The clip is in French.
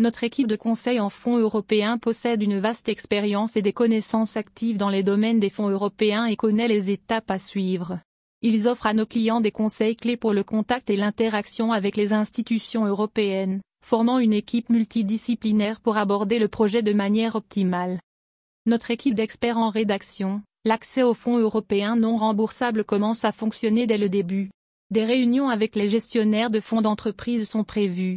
Notre équipe de conseil en fonds européens possède une vaste expérience et des connaissances actives dans les domaines des fonds européens et connaît les étapes à suivre. Ils offrent à nos clients des conseils clés pour le contact et l'interaction avec les institutions européennes, formant une équipe multidisciplinaire pour aborder le projet de manière optimale. Notre équipe d'experts en rédaction, l'accès aux fonds européens non remboursables commence à fonctionner dès le début. Des réunions avec les gestionnaires de fonds d'entreprise sont prévues.